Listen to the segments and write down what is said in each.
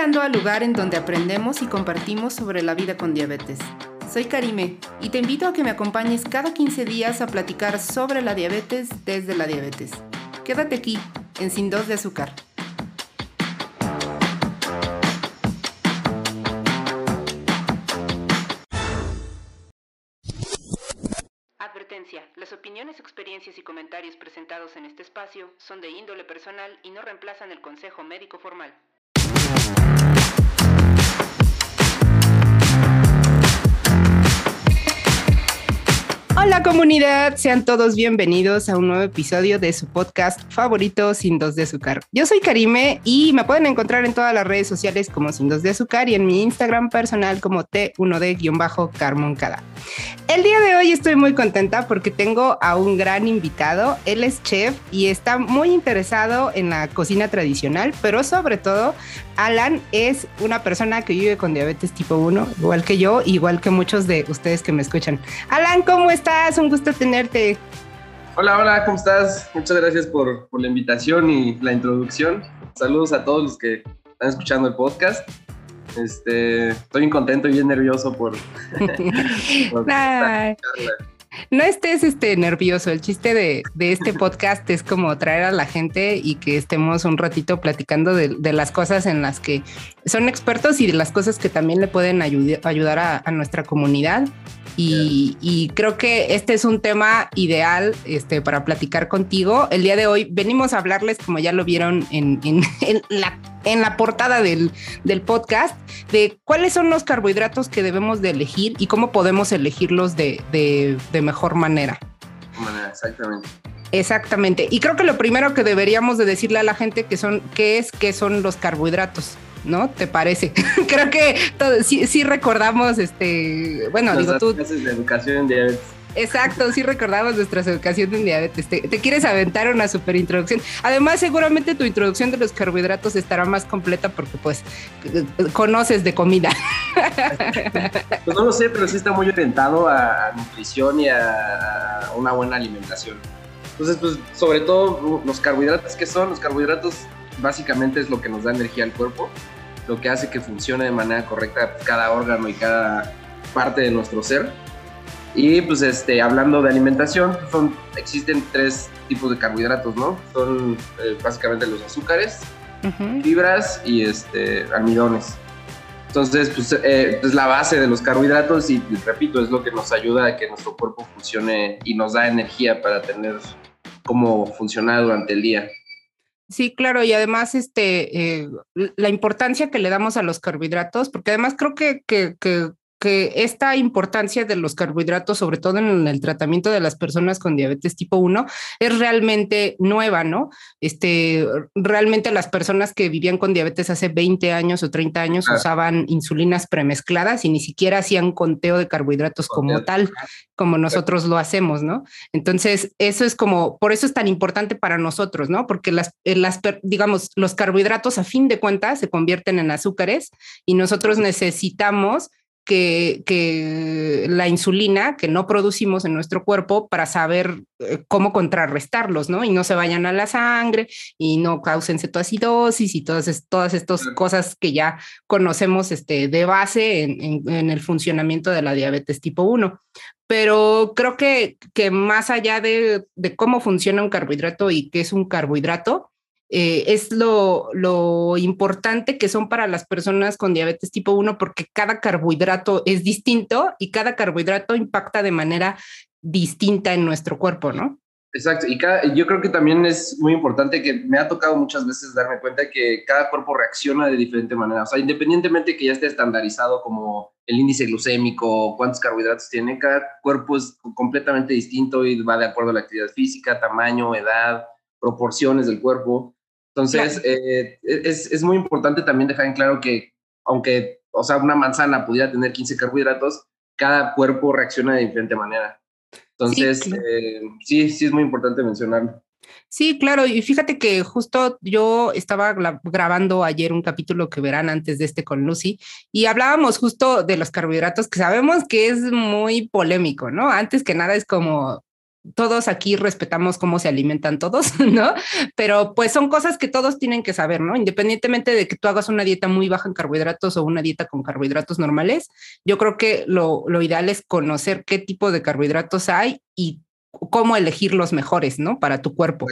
llegando al lugar en donde aprendemos y compartimos sobre la vida con diabetes. Soy Karime y te invito a que me acompañes cada 15 días a platicar sobre la diabetes desde la diabetes. Quédate aquí, en Sin Dos de Azúcar. Advertencia. Las opiniones, experiencias y comentarios presentados en este espacio son de índole personal y no reemplazan el consejo médico formal. Hola comunidad, sean todos bienvenidos a un nuevo episodio de su podcast favorito Sin Dos de Azúcar. Yo soy Karime y me pueden encontrar en todas las redes sociales como Sin Dos de Azúcar y en mi Instagram personal como T1D-Carmoncada. El día de hoy estoy muy contenta porque tengo a un gran invitado. Él es chef y está muy interesado en la cocina tradicional, pero sobre todo Alan es una persona que vive con diabetes tipo 1, igual que yo, igual que muchos de ustedes que me escuchan. Alan, ¿cómo estás? Un gusto tenerte. Hola, hola, ¿cómo estás? Muchas gracias por, por la invitación y la introducción. Saludos a todos los que están escuchando el podcast. Este, estoy bien contento y bien nervioso por, por no estés este, nervioso. El chiste de, este podcast es como traer a la gente y que estemos un ratito platicando de, las cosas en las que son expertos y de las cosas que también le pueden ayudar a, nuestra comunidad. Y, creo que este es un tema ideal este, para platicar contigo. El día de hoy venimos a hablarles, como ya lo vieron en, la, en la, portada del, podcast, de cuáles son los carbohidratos que debemos de elegir y cómo podemos elegirlos de, de mejor manera. Exactamente. Exactamente. Y creo que lo primero que deberíamos de decirle a la gente que son, qué es, qué son los carbohidratos. ¿No? ¿Te parece? Creo que sí, recordamos, este, bueno, digo tú. Clases de educación en diabetes. Exacto, sí recordamos nuestra educación en diabetes. Te, quieres aventar una super introducción. Además, seguramente tu introducción de los carbohidratos estará más completa porque pues conoces de comida. Pues no lo sé, pero sí está muy orientado a nutrición y a una buena alimentación. Entonces, pues sobre todo los carbohidratos, ¿qué son? Los carbohidratos básicamente es lo que nos da energía al cuerpo, lo que hace que funcione de manera correcta cada órgano y cada parte de nuestro ser. Y pues este, hablando de alimentación, son, existen tres tipos de carbohidratos, ¿no? Son eh, básicamente los azúcares, fibras y este, almidones. Entonces, pues eh, es la base de los carbohidratos y, repito, es lo que nos ayuda a que nuestro cuerpo funcione y nos da energía para tener cómo funcionar durante el día. Sí, claro, y además este, eh, la importancia que le damos a los carbohidratos, porque además creo que, que, que que esta importancia de los carbohidratos, sobre todo en el tratamiento de las personas con diabetes tipo 1, es realmente nueva, ¿no? Este, realmente las personas que vivían con diabetes hace 20 años o 30 años usaban insulinas premezcladas y ni siquiera hacían conteo de carbohidratos como tal, como nosotros lo hacemos, ¿no? Entonces, eso es como, por eso es tan importante para nosotros, ¿no? Porque las, eh, las digamos, los carbohidratos a fin de cuentas se convierten en azúcares y nosotros necesitamos que, la insulina que no producimos en nuestro cuerpo para saber eh, cómo contrarrestarlos, ¿no? Y no se vayan a la sangre y no causen cetoacidosis y todas, todas estas cosas que ya conocemos este, de base en, el funcionamiento de la diabetes tipo 1 pero creo que, que más allá de, de, cómo funciona un carbohidrato y qué es un carbohidrato, eh, es lo, lo, importante que son para las personas con diabetes tipo 1 porque cada carbohidrato es distinto y cada carbohidrato impacta de manera distinta en nuestro cuerpo, ¿no? Exacto, y yo creo que también es muy importante que me ha tocado muchas veces darme cuenta que cada cuerpo reacciona de diferente manera, o sea, independientemente que ya esté estandarizado como el índice glucémico, cuántos carbohidratos tiene, cada cuerpo es completamente distinto y va de acuerdo a la actividad física, tamaño, edad, proporciones del cuerpo. Entonces, eh, es, es, muy importante también dejar en claro que, aunque, o sea, una manzana pudiera tener 15 carbohidratos, cada cuerpo reacciona de diferente manera. Entonces, sí, eh, sí, sí, es muy importante mencionarlo. Sí, claro, y fíjate que justo yo estaba grabando ayer un capítulo que verán antes de este con Lucy y hablábamos justo de los carbohidratos que sabemos que es muy polémico, ¿no? Antes que nada es como todos aquí respetamos cómo se alimentan todos, ¿no? Pero pues son cosas que todos tienen que saber, ¿no? Independientemente de que tú hagas una dieta muy baja en carbohidratos o una dieta con carbohidratos normales, yo creo que lo, lo ideal es conocer qué tipo de carbohidratos hay y cómo elegir los mejores, ¿no? Para tu cuerpo.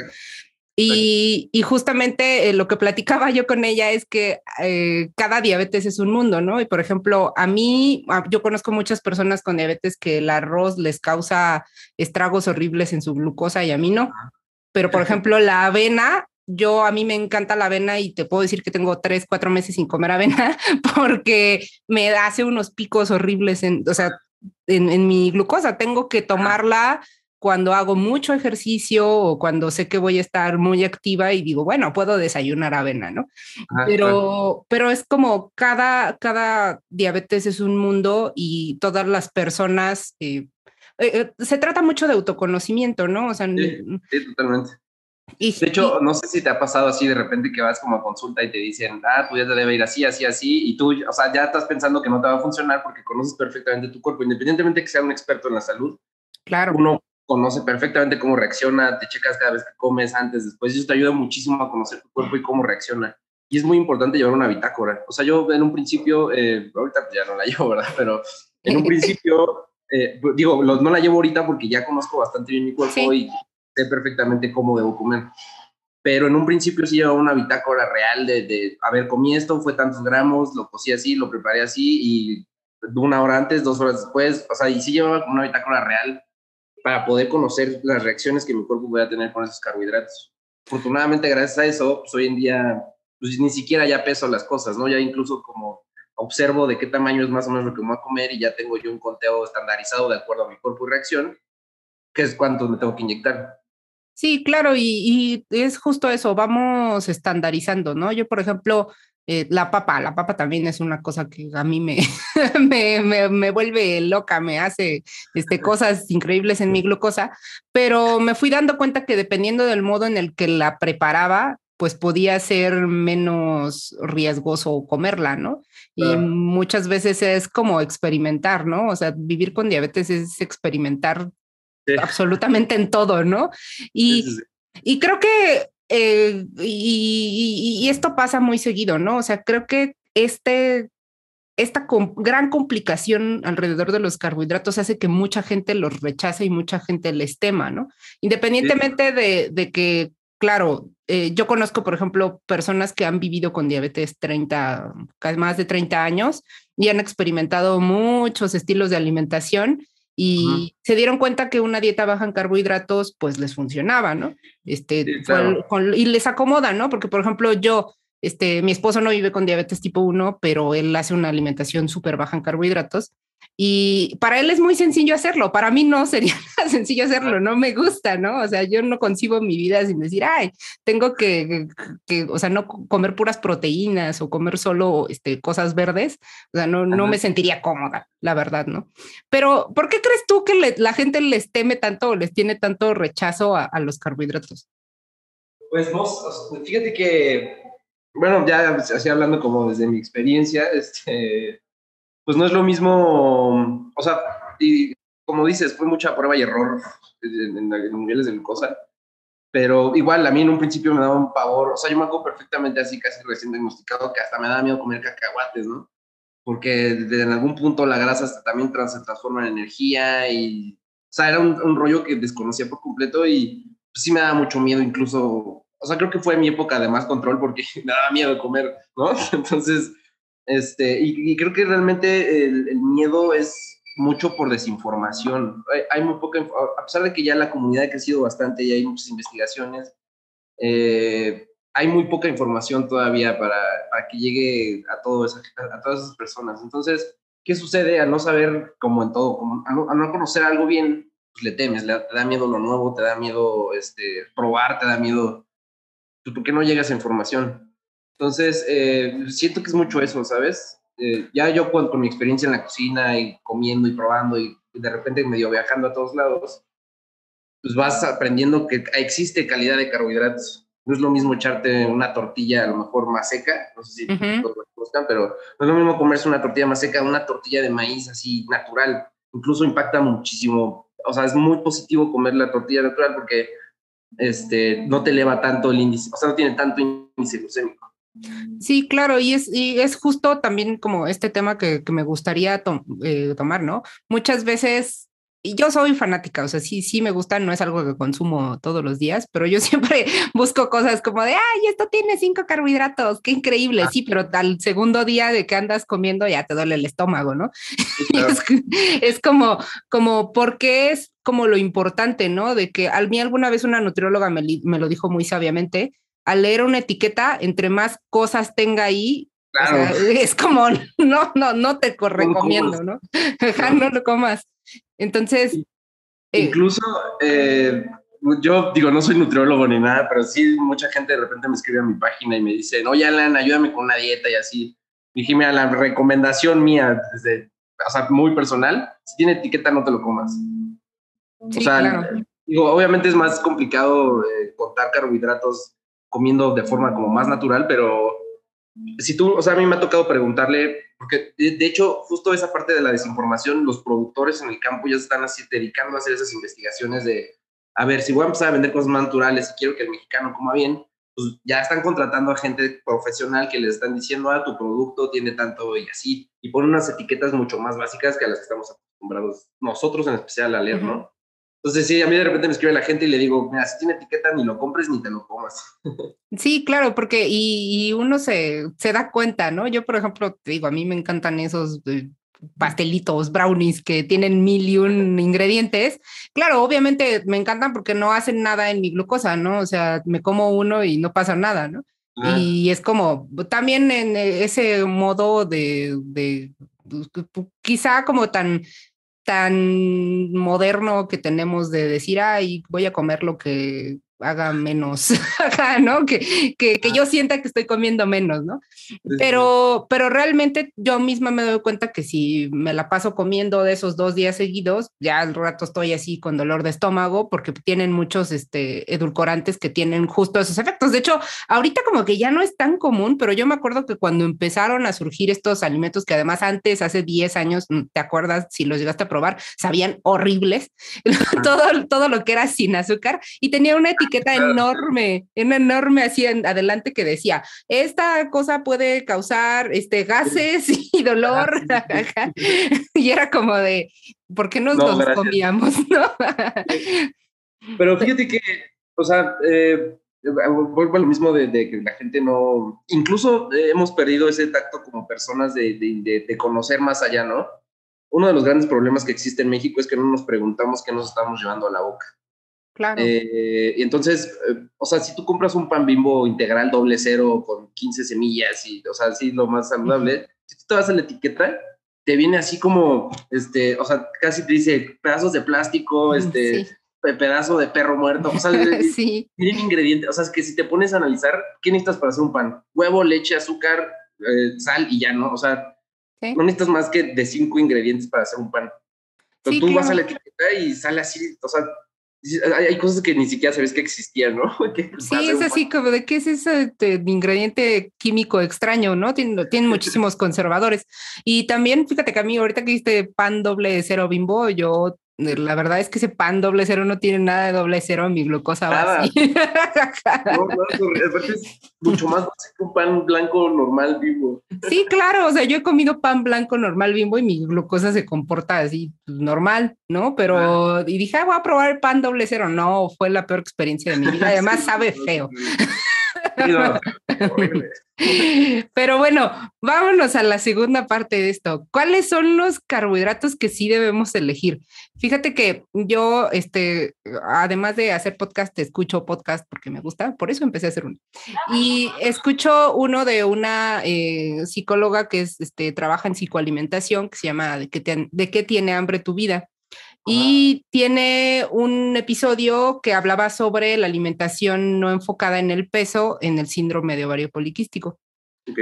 Y, justamente eh, lo que platicaba yo con ella es que eh, cada diabetes es un mundo, ¿no? Y por ejemplo, a mí, yo conozco muchas personas con diabetes que el arroz les causa estragos horribles en su glucosa y a mí no. Pero por ejemplo, la avena, yo a mí me encanta la avena y te puedo decir que tengo tres, cuatro meses sin comer avena porque me hace unos picos horribles en, o sea, en, en mi glucosa. Tengo que tomarla cuando hago mucho ejercicio o cuando sé que voy a estar muy activa y digo, bueno, puedo desayunar avena, ¿no? pero, pero es como cada, cada diabetes es un mundo y todas las personas, eh, eh, eh, se trata mucho de autoconocimiento, ¿no? O sea, sí, totalmente. Y, de hecho, no sé si te ha pasado así de repente que vas como a consulta y te dicen, ah, tu dieta debe ir así, así, así, y tú, o sea, ya estás pensando que no te va a funcionar porque conoces perfectamente tu cuerpo, independientemente de que sea un experto en la salud. Claro. Uno conoce perfectamente cómo reacciona, te checas cada vez que comes, antes, después, y eso te ayuda muchísimo a conocer tu cuerpo y cómo reacciona. Y es muy importante llevar una bitácora. O sea, yo en un principio, eh, ahorita pues ya no la llevo, ¿verdad? Pero en un principio, eh, digo, no la llevo ahorita porque ya conozco bastante bien mi cuerpo y sé perfectamente cómo debo comer. Pero en un principio sí llevaba una bitácora real de, de, a ver, comí esto, fue tantos gramos, lo cocí así, lo preparé así y una hora antes, dos horas después, o sea, y sí llevaba una bitácora real para poder conocer las reacciones que mi cuerpo voy a tener con esos carbohidratos. Afortunadamente, gracias a eso, pues hoy en día, pues ni siquiera ya peso las cosas, ¿no? Ya incluso como observo de qué tamaño es más o menos lo que me voy a comer y ya tengo yo un conteo estandarizado de acuerdo a mi cuerpo y reacción, que es cuánto me tengo que inyectar. Sí, claro, y, y, es justo eso, vamos estandarizando, ¿no? Yo, por ejemplo, eh, la papa, la papa también es una cosa que a mí me, me, me, vuelve loca, me hace este, cosas increíbles en mi glucosa, pero me fui dando cuenta que dependiendo del modo en el que la preparaba, pues podía ser menos riesgoso comerla, ¿no? Y muchas veces es como experimentar, ¿no? O sea, vivir con diabetes es experimentar absolutamente en todo, ¿no? Y, y creo que eh, y, esto pasa muy seguido, ¿no? O sea, creo que este, esta gran complicación alrededor de los carbohidratos hace que mucha gente los rechace y mucha gente les tema, ¿no? Independientemente de, que, claro, eh, yo conozco, por ejemplo, personas que han vivido con diabetes 30, más de 30 años y han experimentado muchos estilos de alimentación y se dieron cuenta que una dieta baja en carbohidratos pues les funcionaba, ¿no? Este, y les acomoda, ¿no? Porque, por ejemplo, yo, este, mi esposo no vive con diabetes tipo 1, pero él hace una alimentación súper baja en carbohidratos y para él es muy sencillo hacerlo, para mí no sería nada sencillo hacerlo, no me gusta, ¿no? O sea, yo no concibo mi vida sin decir, ay, tengo que, que, o sea, no comer puras proteínas o comer solo este, cosas verdes, o sea, no, no me sentiría cómoda, la verdad, ¿no? Pero, ¿por qué crees tú que la gente les teme tanto o les tiene tanto rechazo a, a los carbohidratos? Pues vos, fíjate que, bueno, ya así hablando como desde mi experiencia, este pues no es lo mismo, o sea, y como dices, fue mucha prueba y error en, los niveles de glucosa, pero igual a mí en un principio me daba un pavor, o sea, yo me acuerdo perfectamente así, casi recién diagnosticado, que hasta me daba miedo comer cacahuates, ¿no? Porque en algún punto la grasa también se transforma en energía y, o sea, era un, rollo que desconocía por completo y pues, sí me daba mucho miedo incluso, o sea, creo que fue mi época de más control porque me daba miedo comer, ¿no? Entonces, este, y, creo que realmente el, miedo es mucho por desinformación. Hay, muy poca, a pesar de que ya la comunidad ha crecido bastante y hay muchas investigaciones, eh, hay muy poca información todavía para, para que llegue a, todo a todas esas personas. Entonces, ¿qué sucede al no saber, como en todo, como a, no, conocer algo bien? Pues le temes, le, te da miedo lo nuevo, te da miedo este, probar, te da miedo. Pues, ¿Por qué no llega esa información? Entonces, eh, siento que es mucho eso, ¿sabes? Eh, ya yo con, con, mi experiencia en la cocina y comiendo y probando y de repente medio viajando a todos lados, pues vas aprendiendo que existe calidad de carbohidratos. No es lo mismo echarte una tortilla a lo mejor más seca, no sé si todos lo conozcan, pero no es lo mismo comerse una tortilla más seca, una tortilla de maíz así natural. Incluso impacta muchísimo, o sea, es muy positivo comer la tortilla natural porque este, no te eleva tanto el índice, o sea, no tiene tanto índice glucémico. Sí, claro, y es, y es justo también como este tema que, que me gustaría eh, tomar, ¿no? Muchas veces y yo soy fanática, o sea, sí, sí me gusta, no es algo que consumo todos los días, pero yo siempre busco cosas como de, ay, esto tiene cinco carbohidratos, qué increíble, ah. sí, pero al segundo día de que andas comiendo ya te duele el estómago, ¿no? es, como, como, porque es como lo importante, ¿no? De que a mí alguna vez una nutrióloga me, me lo dijo muy sabiamente, al leer una etiqueta, entre más cosas tenga ahí, es como, no, no, no te recomiendo, ¿no? no lo comas. Entonces. Eh, Incluso, eh, yo digo, no soy nutriólogo ni nada, pero sí mucha gente de repente me escribe a mi página y me dice, oye, Alan, ayúdame con una dieta y así. Dije, mira, la recomendación mía, desde, o sea, muy personal, si tiene etiqueta, no te lo comas. o sea, digo, obviamente es más complicado eh, contar carbohidratos comiendo de forma como más natural, pero si tú, o sea, a mí me ha tocado preguntarle, porque de, hecho, justo esa parte de la desinformación, los productores en el campo ya se están así dedicando a hacer esas investigaciones de, a ver, si voy a empezar a vender cosas más naturales y quiero que el mexicano coma bien, pues ya están contratando a gente profesional que les están diciendo, ah, tu producto tiene tanto y así, y ponen unas etiquetas mucho más básicas que a las que estamos acostumbrados nosotros en especial a leer, ¿no? Entonces, sí, a mí de repente me escribe la gente y le digo, mira, si tiene etiqueta, ni lo compres ni te lo comas. Sí, claro, porque y, uno se, se, da cuenta, ¿no? Yo, por ejemplo, te digo, a mí me encantan esos eh, pastelitos, brownies que tienen mil y un ingredientes. Claro, obviamente me encantan porque no hacen nada en mi glucosa, ¿no? O sea, me como uno y no pasa nada, ¿no? Y es como, también en ese modo de, de quizá como tan tan moderno que tenemos de decir, ay, voy a comer lo que haga menos, ¿no? Que, que, que, yo sienta que estoy comiendo menos, ¿no? Pero, pero realmente yo misma me doy cuenta que si me la paso comiendo de esos dos días seguidos, ya al rato estoy así con dolor de estómago porque tienen muchos este, edulcorantes que tienen justo esos efectos. De hecho, ahorita como que ya no es tan común, pero yo me acuerdo que cuando empezaron a surgir estos alimentos que además antes, hace 10 años, mm, ¿te acuerdas si los llegaste a probar? Sabían horribles, todo, todo lo que era sin azúcar y tenía una etiqueta etiqueta enorme, una enorme así en adelante que decía, esta cosa puede causar este, gases y dolor. y era como de, ¿por qué nos los comíamos? Pero fíjate que, o sea, eh, vuelvo a lo mismo de, que la gente no, incluso hemos perdido ese tacto como personas de, de, conocer más allá, ¿no? Uno de los grandes problemas que existe en México es que no nos preguntamos qué nos estamos llevando a la boca. Claro. Eh, y entonces, eh, o sea, si tú compras un pan bimbo integral doble cero con 15 semillas y, o sea, así lo más saludable, si tú te vas a la etiqueta, te viene así como, este, o sea, casi te dice pedazos de plástico, este, pedazo de perro muerto, o sea, sí. tienen ingredientes, o sea, es que si te pones a analizar, ¿qué necesitas para hacer un pan? Huevo, leche, azúcar, eh, sal y ya, ¿no? O sea, no necesitas más que de cinco ingredientes para hacer un pan. Pero tú vas a la etiqueta y sale así, o sea, hay cosas que ni siquiera sabes que existían, ¿no? sí, es así como de qué es ese ingrediente químico extraño, ¿no? Tienen, tienen muchísimos conservadores. Y también, fíjate que a mí ahorita que viste pan doble cero bimbo, yo la verdad es que ese pan doble cero no tiene nada de doble cero, mi glucosa va así. No, no, es mucho más que un pan blanco normal bimbo. Sí, claro, o sea, yo he comido pan blanco normal bimbo y mi glucosa se comporta así pues, normal, ¿no? Pero, y dije, ah, voy a probar el pan doble cero. No, fue la peor experiencia de mi vida, además sabe feo. Pero bueno, vámonos a la segunda parte de esto. ¿Cuáles son los carbohidratos que sí debemos elegir? Fíjate que yo, este, además de hacer podcast, escucho podcast porque me gusta, por eso empecé a hacer uno. Y escucho uno de una eh, psicóloga que es, este, trabaja en psicoalimentación, que se llama ¿De qué, ¿De qué tiene hambre tu vida? Y tiene un episodio que hablaba sobre la alimentación no enfocada en el peso en el síndrome de ovario poliquístico.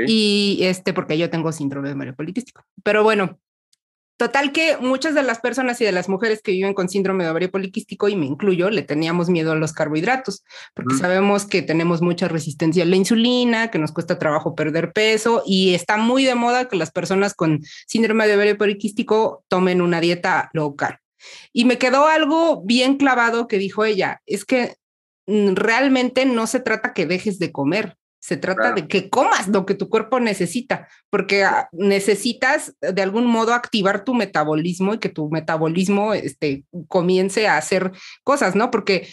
Y este, porque yo tengo síndrome de ovario poliquístico. Pero bueno, total que muchas de las personas y de las mujeres que viven con síndrome de ovario poliquístico, y me incluyo, le teníamos miedo a los carbohidratos, porque sabemos que tenemos mucha resistencia a la insulina, que nos cuesta trabajo perder peso, y está muy de moda que las personas con síndrome de ovario poliquístico tomen una dieta low carb. Y me quedó algo bien clavado que dijo ella, es que mm, realmente no se trata que dejes de comer, se trata de que comas lo que tu cuerpo necesita, porque ah, necesitas de algún modo activar tu metabolismo y que tu metabolismo este, comience a hacer cosas, ¿no? Porque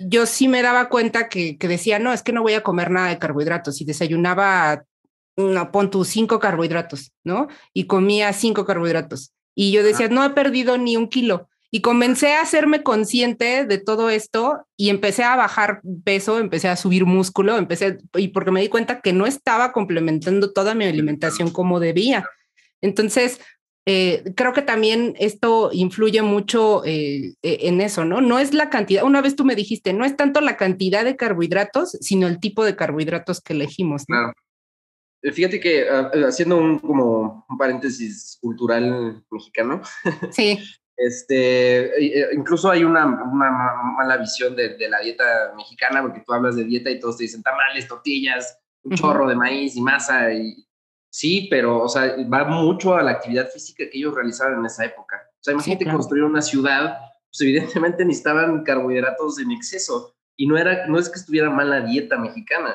yo sí me daba cuenta que, que, decía, no, es que no voy a comer nada de carbohidratos y desayunaba, no, pon tus cinco carbohidratos, ¿no? Y comía cinco carbohidratos. Y yo decía, no he perdido ni un kilo. Y comencé a hacerme consciente de todo esto y empecé a bajar peso, empecé a subir músculo, empecé, y porque me di cuenta que no estaba complementando toda mi alimentación como debía. Entonces, eh, creo que también esto influye mucho eh, e, en eso, ¿no? No es la cantidad, una vez tú me dijiste, no es tanto la cantidad de carbohidratos, sino el tipo de carbohidratos que elegimos. ¿no? Claro. Eh, fíjate que ah, haciendo un como un paréntesis cultural mexicano, sí. Este, eh, incluso hay una, una mala visión de, de, la dieta mexicana, porque tú hablas de dieta y todos te dicen tamales, tortillas, un chorro de maíz y masa. Y, sí, pero, o sea, va mucho a la actividad física que ellos realizaban en esa época. O sea, imagínate construir una ciudad, pues evidentemente necesitaban carbohidratos en exceso. Y no, era, no es que estuviera mal la dieta mexicana,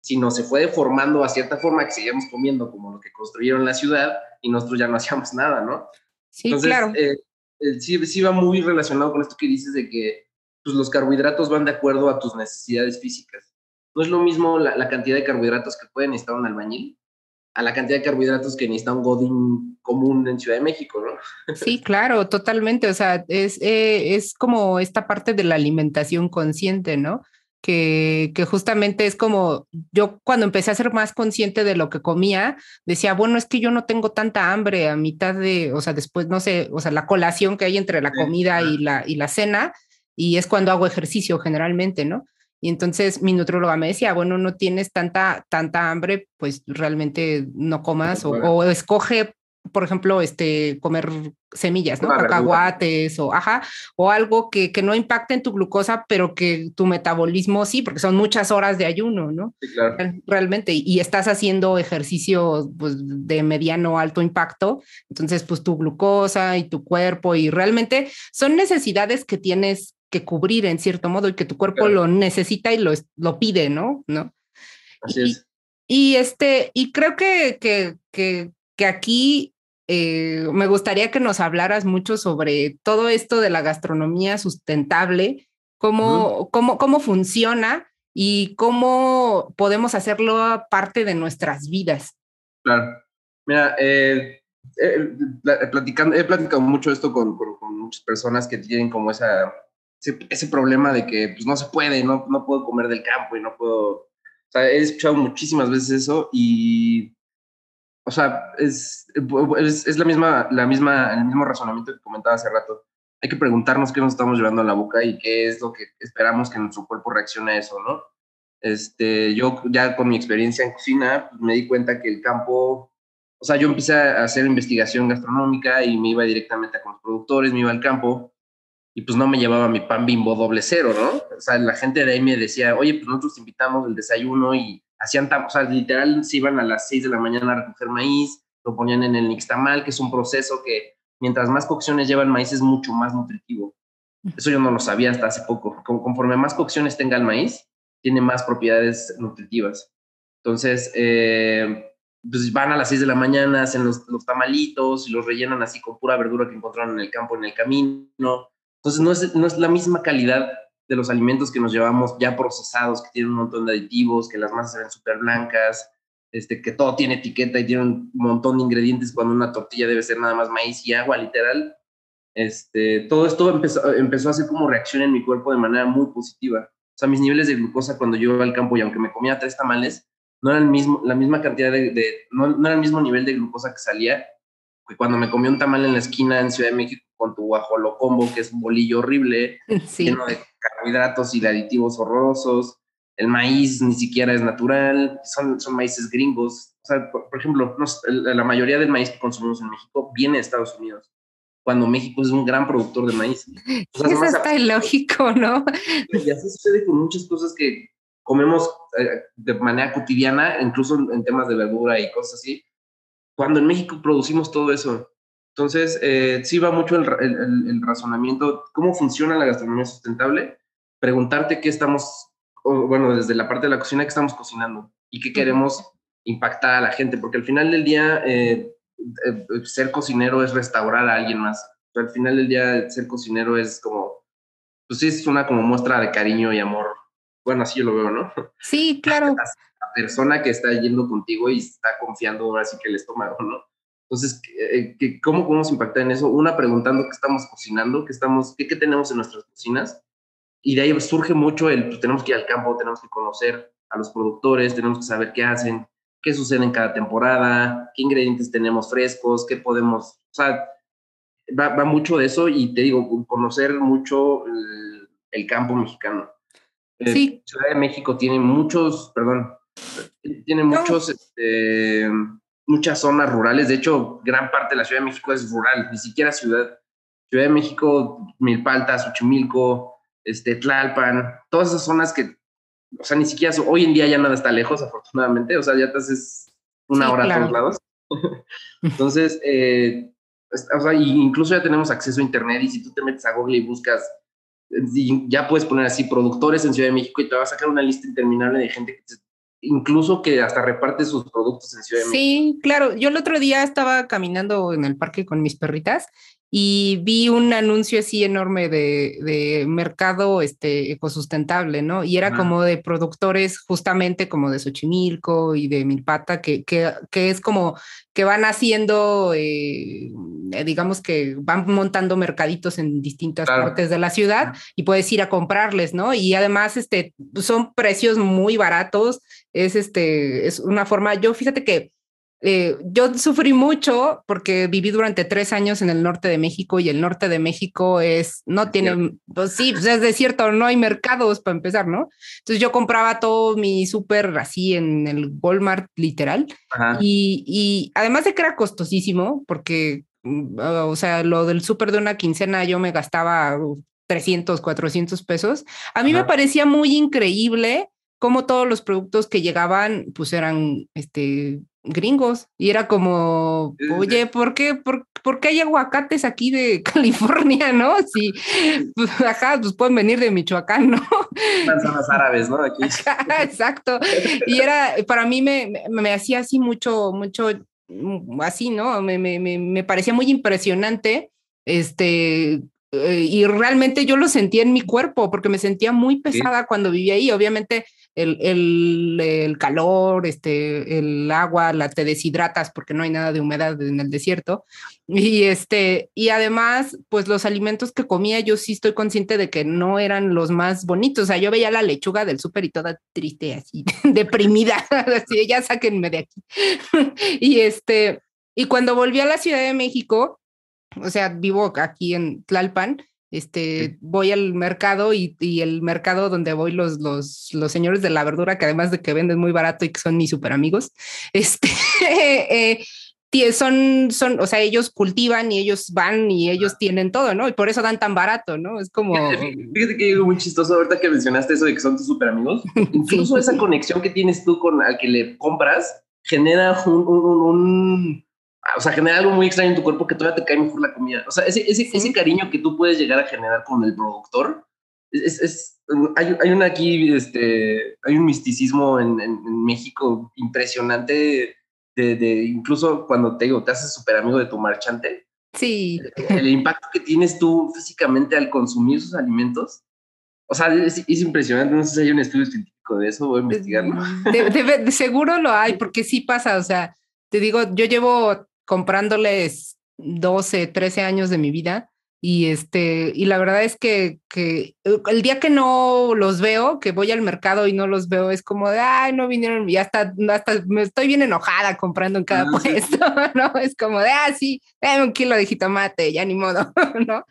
sino se fue deformando a cierta forma que seguíamos comiendo como lo que construyeron la ciudad y nosotros ya no hacíamos nada, ¿no? Sí, claro. Eh, sí, sí va muy relacionado con esto que dices de que pues, los carbohidratos van de acuerdo a tus necesidades físicas. No es lo mismo la, cantidad de carbohidratos que puede necesitar un albañil a la cantidad de carbohidratos que necesita un godín común en Ciudad de México, ¿no? Sí, claro, totalmente. O sea, es, eh, es como esta parte de la alimentación consciente, ¿no? Que, que, justamente es como yo cuando empecé a ser más consciente de lo que comía, decía, bueno, es que yo no tengo tanta hambre a mitad de, o sea, después, no sé, o sea, la colación que hay entre la comida y la, y la cena, y es cuando hago ejercicio generalmente, ¿no? Y entonces mi nutróloga me decía, bueno, no tienes tanta, tanta hambre, pues realmente no comas o, o escoge por ejemplo, este, comer semillas, ¿no? Cacahuates o, ajá, o algo que, que, no impacte en tu glucosa, pero que tu metabolismo sí, porque son muchas horas de ayuno, ¿no? Sí, claro. Realmente, y estás haciendo ejercicio pues, de mediano alto impacto, entonces, pues tu glucosa y tu cuerpo, y realmente son necesidades que tienes que cubrir en cierto modo y que tu cuerpo lo necesita y lo, lo pide, ¿no? ¿No? Así es. Y, este, y creo que, que, que que aquí eh, me gustaría que nos hablaras mucho sobre todo esto de la gastronomía sustentable, cómo, cómo, cómo funciona y cómo podemos hacerlo parte de nuestras vidas. Claro. Mira, eh, eh, platicando, he platicado mucho esto con, con, muchas personas que tienen como esa, ese, problema de que pues, no se puede, no, no puedo comer del campo y no puedo... O sea, he escuchado muchísimas veces eso y o sea, es, es, la misma, la misma, el mismo razonamiento que comentaba hace rato. Hay que preguntarnos qué nos estamos llevando a la boca y qué es lo que esperamos que nuestro cuerpo reaccione a eso, ¿no? Este, yo ya con mi experiencia en cocina pues, me di cuenta que el campo, o sea, yo empecé a hacer investigación gastronómica y me iba directamente con los productores, me iba al campo y pues no me llevaba mi pan bimbo doble cero, ¿no? O sea, la gente de ahí me decía, oye, pues nosotros invitamos el desayuno y hacían, o sea, literal se iban a las 6 de la mañana a recoger maíz, lo ponían en el nixtamal, que es un proceso que mientras más cocciones llevan maíz es mucho más nutritivo. Eso yo no lo sabía hasta hace poco. Conforme más cocciones tenga el maíz, tiene más propiedades nutritivas. Entonces, eh, pues van a las 6 de la mañana, hacen los, los, tamalitos y los rellenan así con pura verdura que encontraron en el campo, en el camino. Entonces, no es, no es la misma calidad de los alimentos que nos llevamos ya procesados, que tienen un montón de aditivos, que las masas se ven súper blancas, este, que todo tiene etiqueta y tiene un montón de ingredientes cuando una tortilla debe ser nada más maíz y agua, literal. Este, todo esto empezó, empezó a hacer como reacción en mi cuerpo de manera muy positiva. O sea, mis niveles de glucosa cuando yo iba al campo y aunque me comía tres tamales, no era el mismo, la misma cantidad de, no, era el mismo nivel de glucosa que salía cuando me comía un tamal en la esquina en Ciudad de México con tu guajolocombo, que es un bolillo horrible, lleno de carbohidratos y de aditivos horrorosos. El maíz ni siquiera es natural, son, son maíces gringos. O sea, por, ejemplo, la mayoría del maíz que consumimos en México viene de Estados Unidos, cuando México es un gran productor de maíz. Eso está ilógico, ¿no? Y así sucede con muchas cosas que comemos eh, de manera cotidiana, incluso en temas de verdura y cosas así, cuando en México producimos todo eso. Entonces, eh, sí va mucho el, el, razonamiento, cómo funciona la gastronomía sustentable, preguntarte qué estamos, bueno, desde la parte de la cocina, qué estamos cocinando y qué queremos impactar a la gente, porque al final del día, eh, eh, ser cocinero es restaurar a alguien más. Pero al final del día, ser cocinero es como, pues sí, es una como muestra de cariño y amor. Bueno, así yo lo veo, ¿no? Sí, claro. Persona que está yendo contigo y está confiando ahora sí que el estómago, ¿no? Entonces, eh, ¿cómo podemos impactar en eso? Una, preguntando qué estamos cocinando, qué, estamos, qué, qué tenemos en nuestras cocinas. Y de ahí surge mucho el, pues tenemos que ir al campo, tenemos que conocer a los productores, tenemos que saber qué hacen, qué sucede en cada temporada, qué ingredientes tenemos frescos, qué podemos, o sea, va, va mucho de eso y te digo, conocer mucho el, campo mexicano. Eh, sí. Ciudad de México tiene muchos, perdón, tiene muchos, este, muchas zonas rurales. De hecho, gran parte de la Ciudad de México es rural, ni siquiera ciudad. Ciudad de México, Milpalta, Xochimilco, este, Tlalpan, todas esas zonas que, o sea, ni siquiera hoy en día ya nada está lejos, afortunadamente. O sea, ya te haces una hora a todos lados. Entonces, eh, o sea, incluso ya tenemos acceso a Internet y si tú te metes a Google y buscas, ya puedes poner así productores en Ciudad de México y te va a sacar una lista interminable de gente que incluso que hasta reparte sus productos en Ciudad de México. Sí, claro. Yo el otro día estaba caminando en el parque con mis perritas y vi un anuncio así enorme de, de mercado este, ecosustentable, ¿no? Y era como de productores justamente como de Xochimilco y de Milpata, que, que, que es como que van haciendo, eh, digamos que van montando mercaditos en distintas partes de la ciudad y puedes ir a comprarles, ¿no? Y además este, son precios muy baratos, es, este, es una forma, yo fíjate que eh, yo sufrí mucho porque viví durante tres años en el norte de México y el norte de México es, no tiene, pues sí, pues es desierto, no hay mercados para empezar, ¿no? Entonces yo compraba todo mi súper así en el Walmart literal y, y, además de que era costosísimo porque, mm, o sea, lo del súper de una quincena yo me gastaba 300, 400 pesos. A mí me parecía muy increíble cómo todos los productos que llegaban pues eran este gringos y era como, oye, ¿por qué, por, qué hay aguacates aquí de California, no? Si, pues, ajá, pues pueden venir de Michoacán, ¿no? Manzanas árabes, ¿no? Aquí. exacto. Y era, para mí me, me, hacía así mucho, mucho, mm, así, ¿no? Me, me, me parecía muy impresionante, este, eh, y realmente yo lo sentía en mi cuerpo porque me sentía muy pesada cuando vivía ahí. Obviamente el, el, calor, este, el agua, la te deshidratas porque no hay nada de humedad en el desierto. Y, este, y además, pues los alimentos que comía, yo sí estoy consciente de que no eran los más bonitos. O sea, yo veía la lechuga del súper y toda triste, así, deprimida, así, ya sáquenme de aquí. y este, y cuando volví a la Ciudad de México, o sea, vivo aquí en Tlalpan, este, voy al mercado y, y, el mercado donde voy los, los, los señores de la verdura, que además de que venden muy barato y que son mis super amigos, este, eh, son, son, o sea, ellos cultivan y ellos van y ellos tienen todo, ¿no? Y por eso dan tan barato, ¿no? Es como... Fíjate que digo muy chistoso ahorita que mencionaste eso de que son tus super amigos. Incluso esa conexión que tienes tú con al que le compras genera un, un o sea, genera algo muy extraño en tu cuerpo que todavía te cae mejor la comida. O sea, ese, ese, ese cariño que tú puedes llegar a generar con el productor, es, es, hay, hay una aquí, este, hay un misticismo en, en, México impresionante de, de, incluso cuando te digo, te haces súper amigo de tu marchante. Sí. El, impacto que tienes tú físicamente al consumir sus alimentos. O sea, es, es, impresionante. No sé si hay un estudio científico de eso, voy a investigarlo. De, de, seguro lo hay, porque sí pasa. O sea, te digo, yo llevo comprándoles 12, 13 años de mi vida. Y este, y la verdad es que, que el día que no los veo, que voy al mercado y no los veo, es como de ay, no vinieron, y hasta, hasta me estoy bien enojada comprando en cada ah, puesto, ¿no? Es como de ah, sí, dame un kilo de jitomate, ya ni modo, ¿no?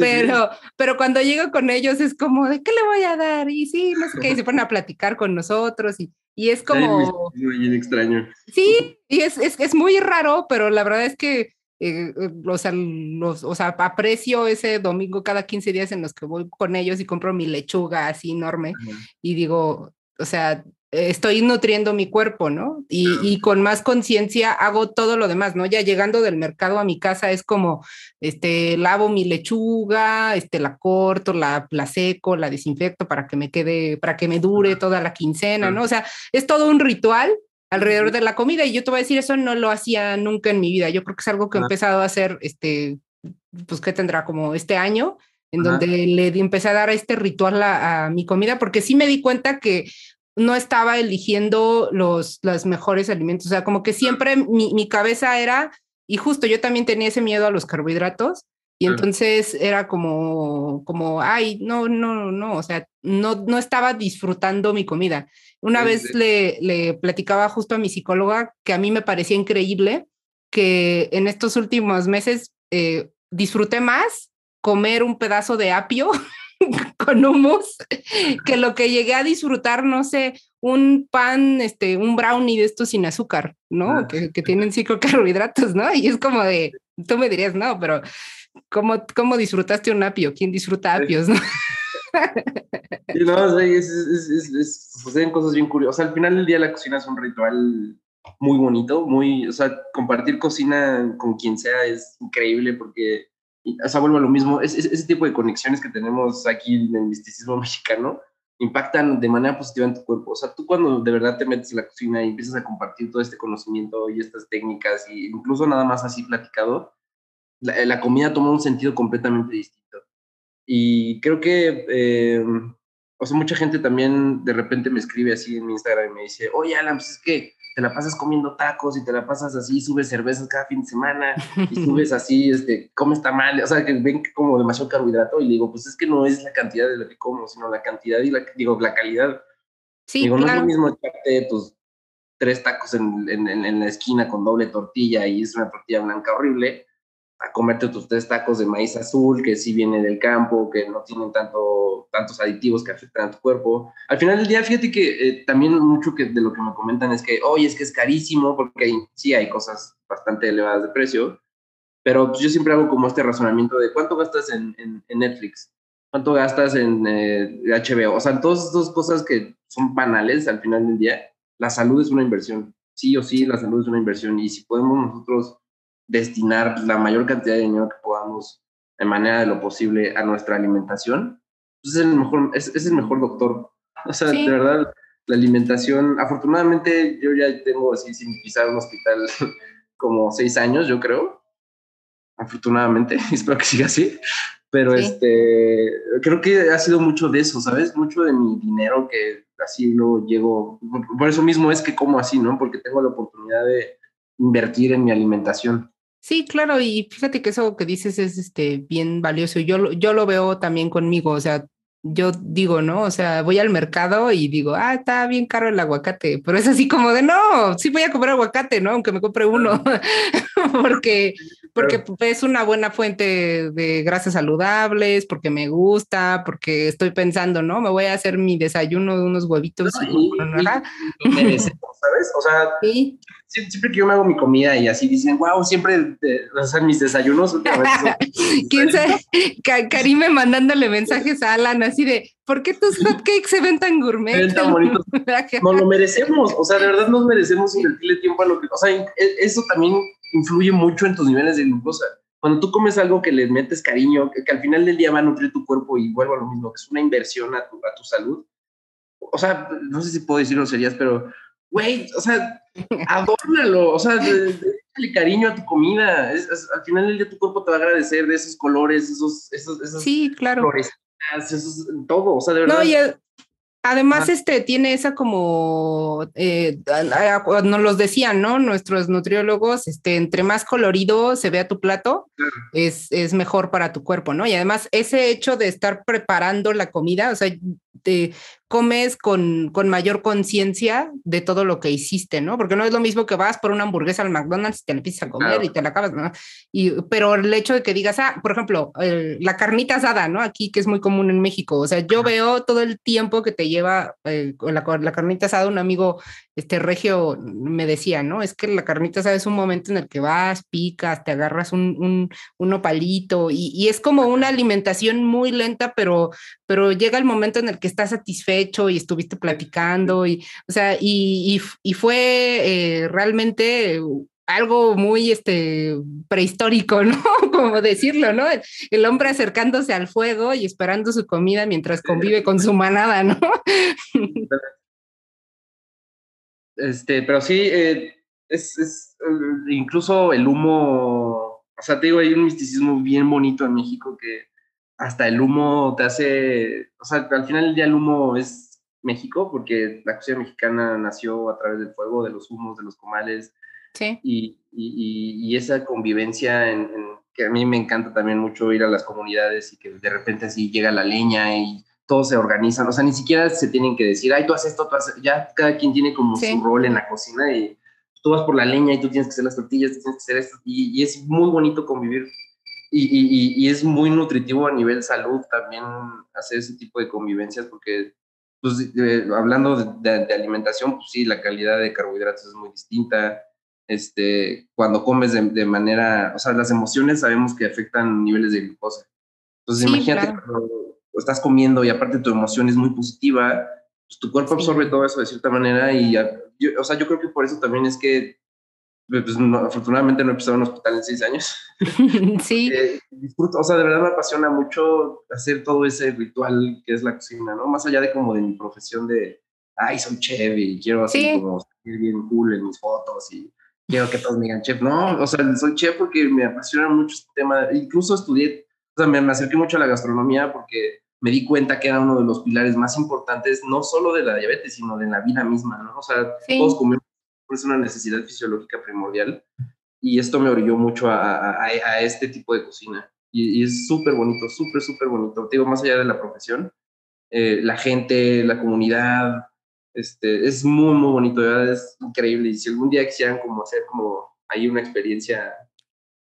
pero, pero cuando llego con ellos es como de qué le voy a dar, y sí, no sé qué, y se ponen a platicar con nosotros, y, y es como. Muy extraño. Sí, y es, es, es, muy raro, pero la verdad es que. Eh, eh, o, sea, los, o sea, aprecio ese domingo cada 15 días en los que voy con ellos y compro mi lechuga así enorme y digo, o sea, estoy nutriendo mi cuerpo, ¿no? Y, con más conciencia hago todo lo demás, ¿no? Ya llegando del mercado a mi casa es como, este, lavo mi lechuga, este, la corto, la, la seco, la desinfecto para que me quede, para que me dure toda la quincena, ¿no? O sea, es todo un ritual alrededor de la comida y yo te voy a decir, eso no lo hacía nunca en mi vida. Yo creo que es algo que he empezado a hacer, este, pues que tendrá como este año, en donde le empecé a dar este ritual a, a, mi comida, porque sí me di cuenta que no estaba eligiendo los, los mejores alimentos. O sea, como que siempre mi, mi, cabeza era, y justo yo también tenía ese miedo a los carbohidratos, y entonces era como, como, ay, no, no, no, o sea, no, no estaba disfrutando mi comida. Una vez le, le platicaba justo a mi psicóloga que a mí me parecía increíble que en estos últimos meses eh, disfruté más comer un pedazo de apio con hummus, que lo que llegué a disfrutar, no sé, un pan, este, un brownie de estos sin azúcar, ¿no? Ah. Que, que, tienen carbohidratos, ¿no? Y es como de, tú me dirías, no, pero ¿cómo, cómo disfrutaste un apio? ¿Quién disfruta apios, no? Sí, no, es, es, es, suceden cosas bien curiosas. al final del día la cocina es un ritual muy bonito, muy, o sea, compartir cocina con quien sea es increíble porque o sea, vuelvo a lo mismo, es, ese tipo de conexiones que tenemos aquí en el misticismo mexicano impactan de manera positiva en tu cuerpo. O sea, tú cuando de verdad te metes en la cocina y empiezas a compartir todo este conocimiento y estas técnicas, y incluso nada más así platicado, la, la comida toma un sentido completamente distinto. Y creo que, eh, o sea, mucha gente también de repente me escribe así en mi Instagram y me dice, oye, Alan, pues es que te la pasas comiendo tacos y te la pasas así, subes cervezas cada fin de semana y subes así, este, comes mal, o sea, que ven como demasiado carbohidrato y digo, pues es que no es la cantidad de lo que como, sino la cantidad y la, digo, la calidad. Sí, digo, no es lo mismo echarte tus tres tacos en, en, en, la esquina con doble tortilla y es una tortilla blanca horrible, a comerte tus tres tacos de maíz azul, que sí viene del campo, que no tienen tanto, tantos aditivos que afectan a tu cuerpo. Al final del día, fíjate que eh, también mucho que de lo que me comentan es que, oye, es que es carísimo, porque sí hay cosas bastante elevadas de precio, pero pues, yo siempre hago como este razonamiento de cuánto gastas en, en, Netflix, cuánto gastas en HBO, eh, o sea, todas esas cosas que son banales al final del día, la salud es una inversión, sí o sí, la salud es una inversión, y si podemos nosotros destinar la mayor cantidad de dinero que podamos de manera de lo posible a nuestra alimentación, pues es el mejor, es, es el mejor doctor. O sea, de verdad, la alimentación, afortunadamente yo ya tengo así sin pisar un hospital como seis años, yo creo. Afortunadamente, espero que siga así. Pero este, creo que ha sido mucho de eso, ¿sabes? Mucho de mi dinero que así lo llego. Por eso mismo es que como así, ¿no? Porque tengo la oportunidad de invertir en mi alimentación. Sí, claro, y fíjate que eso que dices es este, bien valioso. Yo, yo lo veo también conmigo, o sea, yo digo, ¿no? O sea, voy al mercado y digo, ah, está bien caro el aguacate, pero es así como de, no, sí voy a comer aguacate, ¿no? Aunque me compre uno, porque, porque es una buena fuente de grasas saludables, porque me gusta, porque estoy pensando, ¿no? Me voy a hacer mi desayuno de unos huevitos. y, ¿sabes? O sea, ¿Sí? Siempre que yo me hago mi comida y así dicen, wow, siempre sea, mis desayunos ¿Quién sabe? Karime mandándole mensajes a Alan así de, ¿por qué tus hotcakes se ven tan gourmet? Se ven tan bonitos. nos lo merecemos, o sea, de verdad nos merecemos invertirle tiempo a lo que, o sea, e, eso también influye mucho en tus niveles de glucosa. Cuando tú comes algo que le metes cariño, que, al final del día va a nutrir tu cuerpo y vuelvo a lo mismo, que es una inversión a tu, a tu salud. O sea, no sé si puedo decirlo serías, pero güey, o sea, adórnalo, o sea, déjale cariño a tu comida. al final del día tu cuerpo te va a agradecer de esos colores, esos, esos, esas sí, claro. flores, esos, todo, o sea, de verdad. No, y Además, este tiene esa como eh, nos los decían, ¿no? Nuestros nutriólogos, este, entre más colorido se vea tu plato, es, es mejor para tu cuerpo, ¿no? Y además, ese hecho de estar preparando la comida, o sea, te comes con, con mayor conciencia de todo lo que hiciste, ¿no? Porque no es lo mismo que vas por una hamburguesa al McDonald's y te la empiezas a comer y te la acabas, ¿no? Y, pero el hecho de que digas, ah, por ejemplo, la carnita asada, ¿no? Aquí que es muy común en México, o sea, yo veo todo el tiempo que te lleva eh, la, la carnita asada, un amigo este regio me decía, ¿no? Es que la carnita asada es un momento en el que vas, picas, te agarras un, un, un opalito y, y, es como una alimentación muy lenta, pero, pero llega el momento en el que estás satisfecho hecho y estuviste platicando y, o sea, y, y, fue eh, realmente algo muy este, prehistórico, ¿no? Como decirlo, ¿no? El, hombre acercándose al fuego y esperando su comida mientras convive con su manada, ¿no? Este, pero sí, eh, es, es, incluso el humo, o sea, te digo, hay un misticismo bien bonito en México que hasta el humo te hace, o sea, al final día el humo es México, porque la cocina mexicana nació a través del fuego, de los humos, de los comales. Sí. Y, y, y esa convivencia en, que a mí me encanta también mucho ir a las comunidades y que de repente así llega la leña y todos se organizan, o sea, ni siquiera se tienen que decir, ay, tú haces esto, tú haces, ya cada quien tiene como su rol en la cocina y tú vas por la leña y tú tienes que hacer las tortillas, tú tienes que hacer esto, y, y es muy bonito convivir y, es muy nutritivo a nivel salud también hacer ese tipo de convivencias porque, pues, hablando de, alimentación, pues sí, la calidad de carbohidratos es muy distinta. Este, cuando comes de, manera, o sea, las emociones sabemos que afectan niveles de glucosa. Entonces, imagínate cuando estás comiendo y aparte tu emoción es muy positiva, pues tu cuerpo absorbe todo eso de cierta manera y, o sea, yo creo que por eso también es que pues afortunadamente no he pisado un hospital en seis años. sí. disfruto, o sea, de verdad me apasiona mucho hacer todo ese ritual que es la cocina, ¿no? Más allá de como de mi profesión de, ay, soy chef y quiero así como salir bien cool en mis fotos y quiero que todos me digan chef. No, o sea, soy chef porque me apasiona mucho este tema. Incluso estudié, o sea, me, acerqué mucho a la gastronomía porque me di cuenta que era uno de los pilares más importantes, no solo de la diabetes, sino de la vida misma, ¿no? O sea, todos comemos es una necesidad fisiológica primordial y esto me orilló mucho a, este tipo de cocina. Y, es súper bonito, súper, súper bonito. Te digo, más allá de la profesión, eh, la gente, la comunidad, este, es muy, muy bonito, es increíble. Y si algún día quisieran como hacer como ahí una experiencia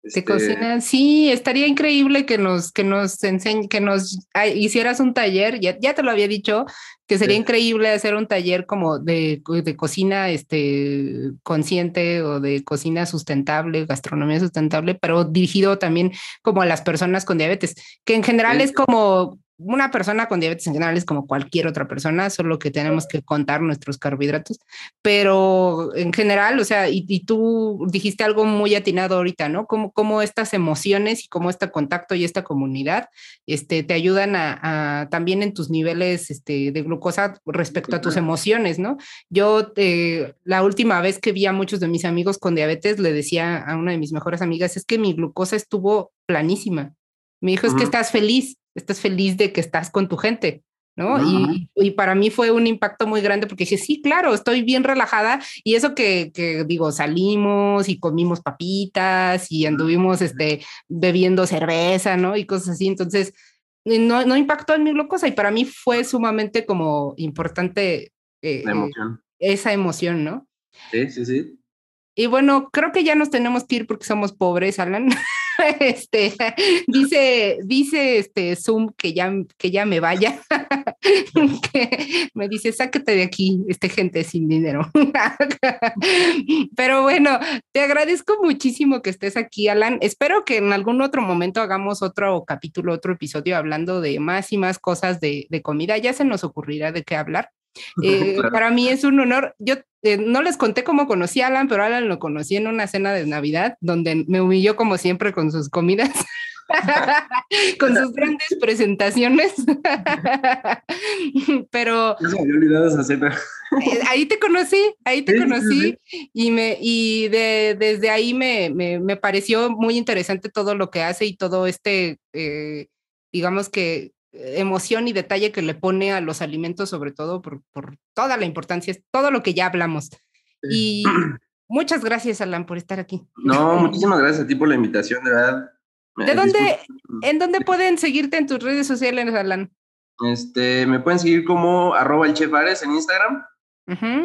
de cocina, este sí, estaría increíble que nos, que nos enseñe, que nos hicieras un taller, ya, ya te lo había dicho, que sería increíble hacer un taller como de, de, cocina este, consciente o de cocina sustentable, gastronomía sustentable, pero dirigido también como a las personas con diabetes, que en general es como una persona con diabetes en general es como cualquier otra persona, solo que tenemos que contar nuestros carbohidratos, pero en general, o sea, y, tú dijiste algo muy atinado ahorita, ¿no? Como, como estas emociones y cómo este contacto y esta comunidad este, te ayudan a, también en tus niveles este, de glucosa respecto a tus emociones, ¿no? Yo eh, la última vez que vi a muchos de mis amigos con diabetes, le decía a una de mis mejores amigas, es que mi glucosa estuvo planísima. Me dijo, es que estás feliz estás feliz de que estás con tu gente, ¿no? Y, y, para mí fue un impacto muy grande porque dije, sí, claro, estoy bien relajada y eso que, que digo, salimos y comimos papitas y anduvimos este, bebiendo cerveza, ¿no? Y cosas así, entonces no, no impactó en mi glucosa y para mí fue sumamente como importante eh, emoción. esa emoción, ¿no? Sí, sí, sí. Y bueno, creo que ya nos tenemos que ir porque somos pobres, Alan. este, dice, dice este Zoom que ya, que ya me vaya, que me dice, sáquete de aquí, este gente sin dinero. Pero bueno, te agradezco muchísimo que estés aquí, Alan. Espero que en algún otro momento hagamos otro capítulo, otro episodio hablando de más y más cosas de, de comida. Ya se nos ocurrirá de qué hablar. Eh, para mí es un honor. Yo eh, no les conté cómo conocí a Alan, pero Alan lo conocí en una cena de Navidad donde me humilló como siempre con sus comidas. con sus grandes presentaciones. Pero eh, ahí te conocí, ahí te conocí y me y de, desde ahí me, me, pareció muy interesante todo lo que hace y todo este digamos que emoción y detalle que le pone a los alimentos, sobre todo por, por toda la importancia, es todo lo que ya hablamos. Y muchas gracias, Alan, por estar aquí. No, muchísimas gracias a ti por la invitación, de verdad. ¿De dónde, en dónde pueden seguirte en tus redes sociales, Alan? Este, me pueden seguir como arroba el chef Ares en Instagram.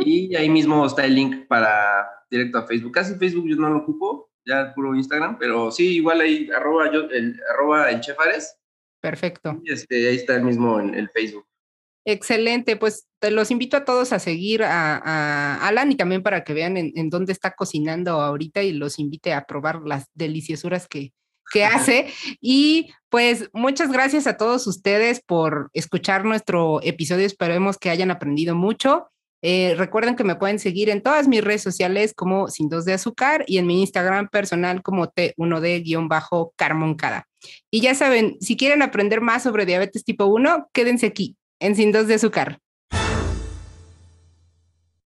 Y ahí mismo está el link para directo a Facebook. Casi Facebook yo no lo ocupo, ya puro Instagram, pero sí, igual ahí arroba, yo, el, arroba el chef Ares Perfecto. Este, ahí está el mismo en el Facebook. Excelente, pues te los invito a todos a seguir a, Alan y también para que vean en, dónde está cocinando ahorita y los invite a probar las deliciosuras que, que hace. Y pues muchas gracias a todos ustedes por escuchar nuestro episodio. Esperemos que hayan aprendido mucho. Eh, recuerden que me pueden seguir en todas mis redes sociales como Sin Dos de Azúcar y en mi Instagram personal como T1D-Carmoncada. Y ya saben, si quieren aprender más sobre diabetes tipo 1, quédense aquí en Sin Dos de Azúcar.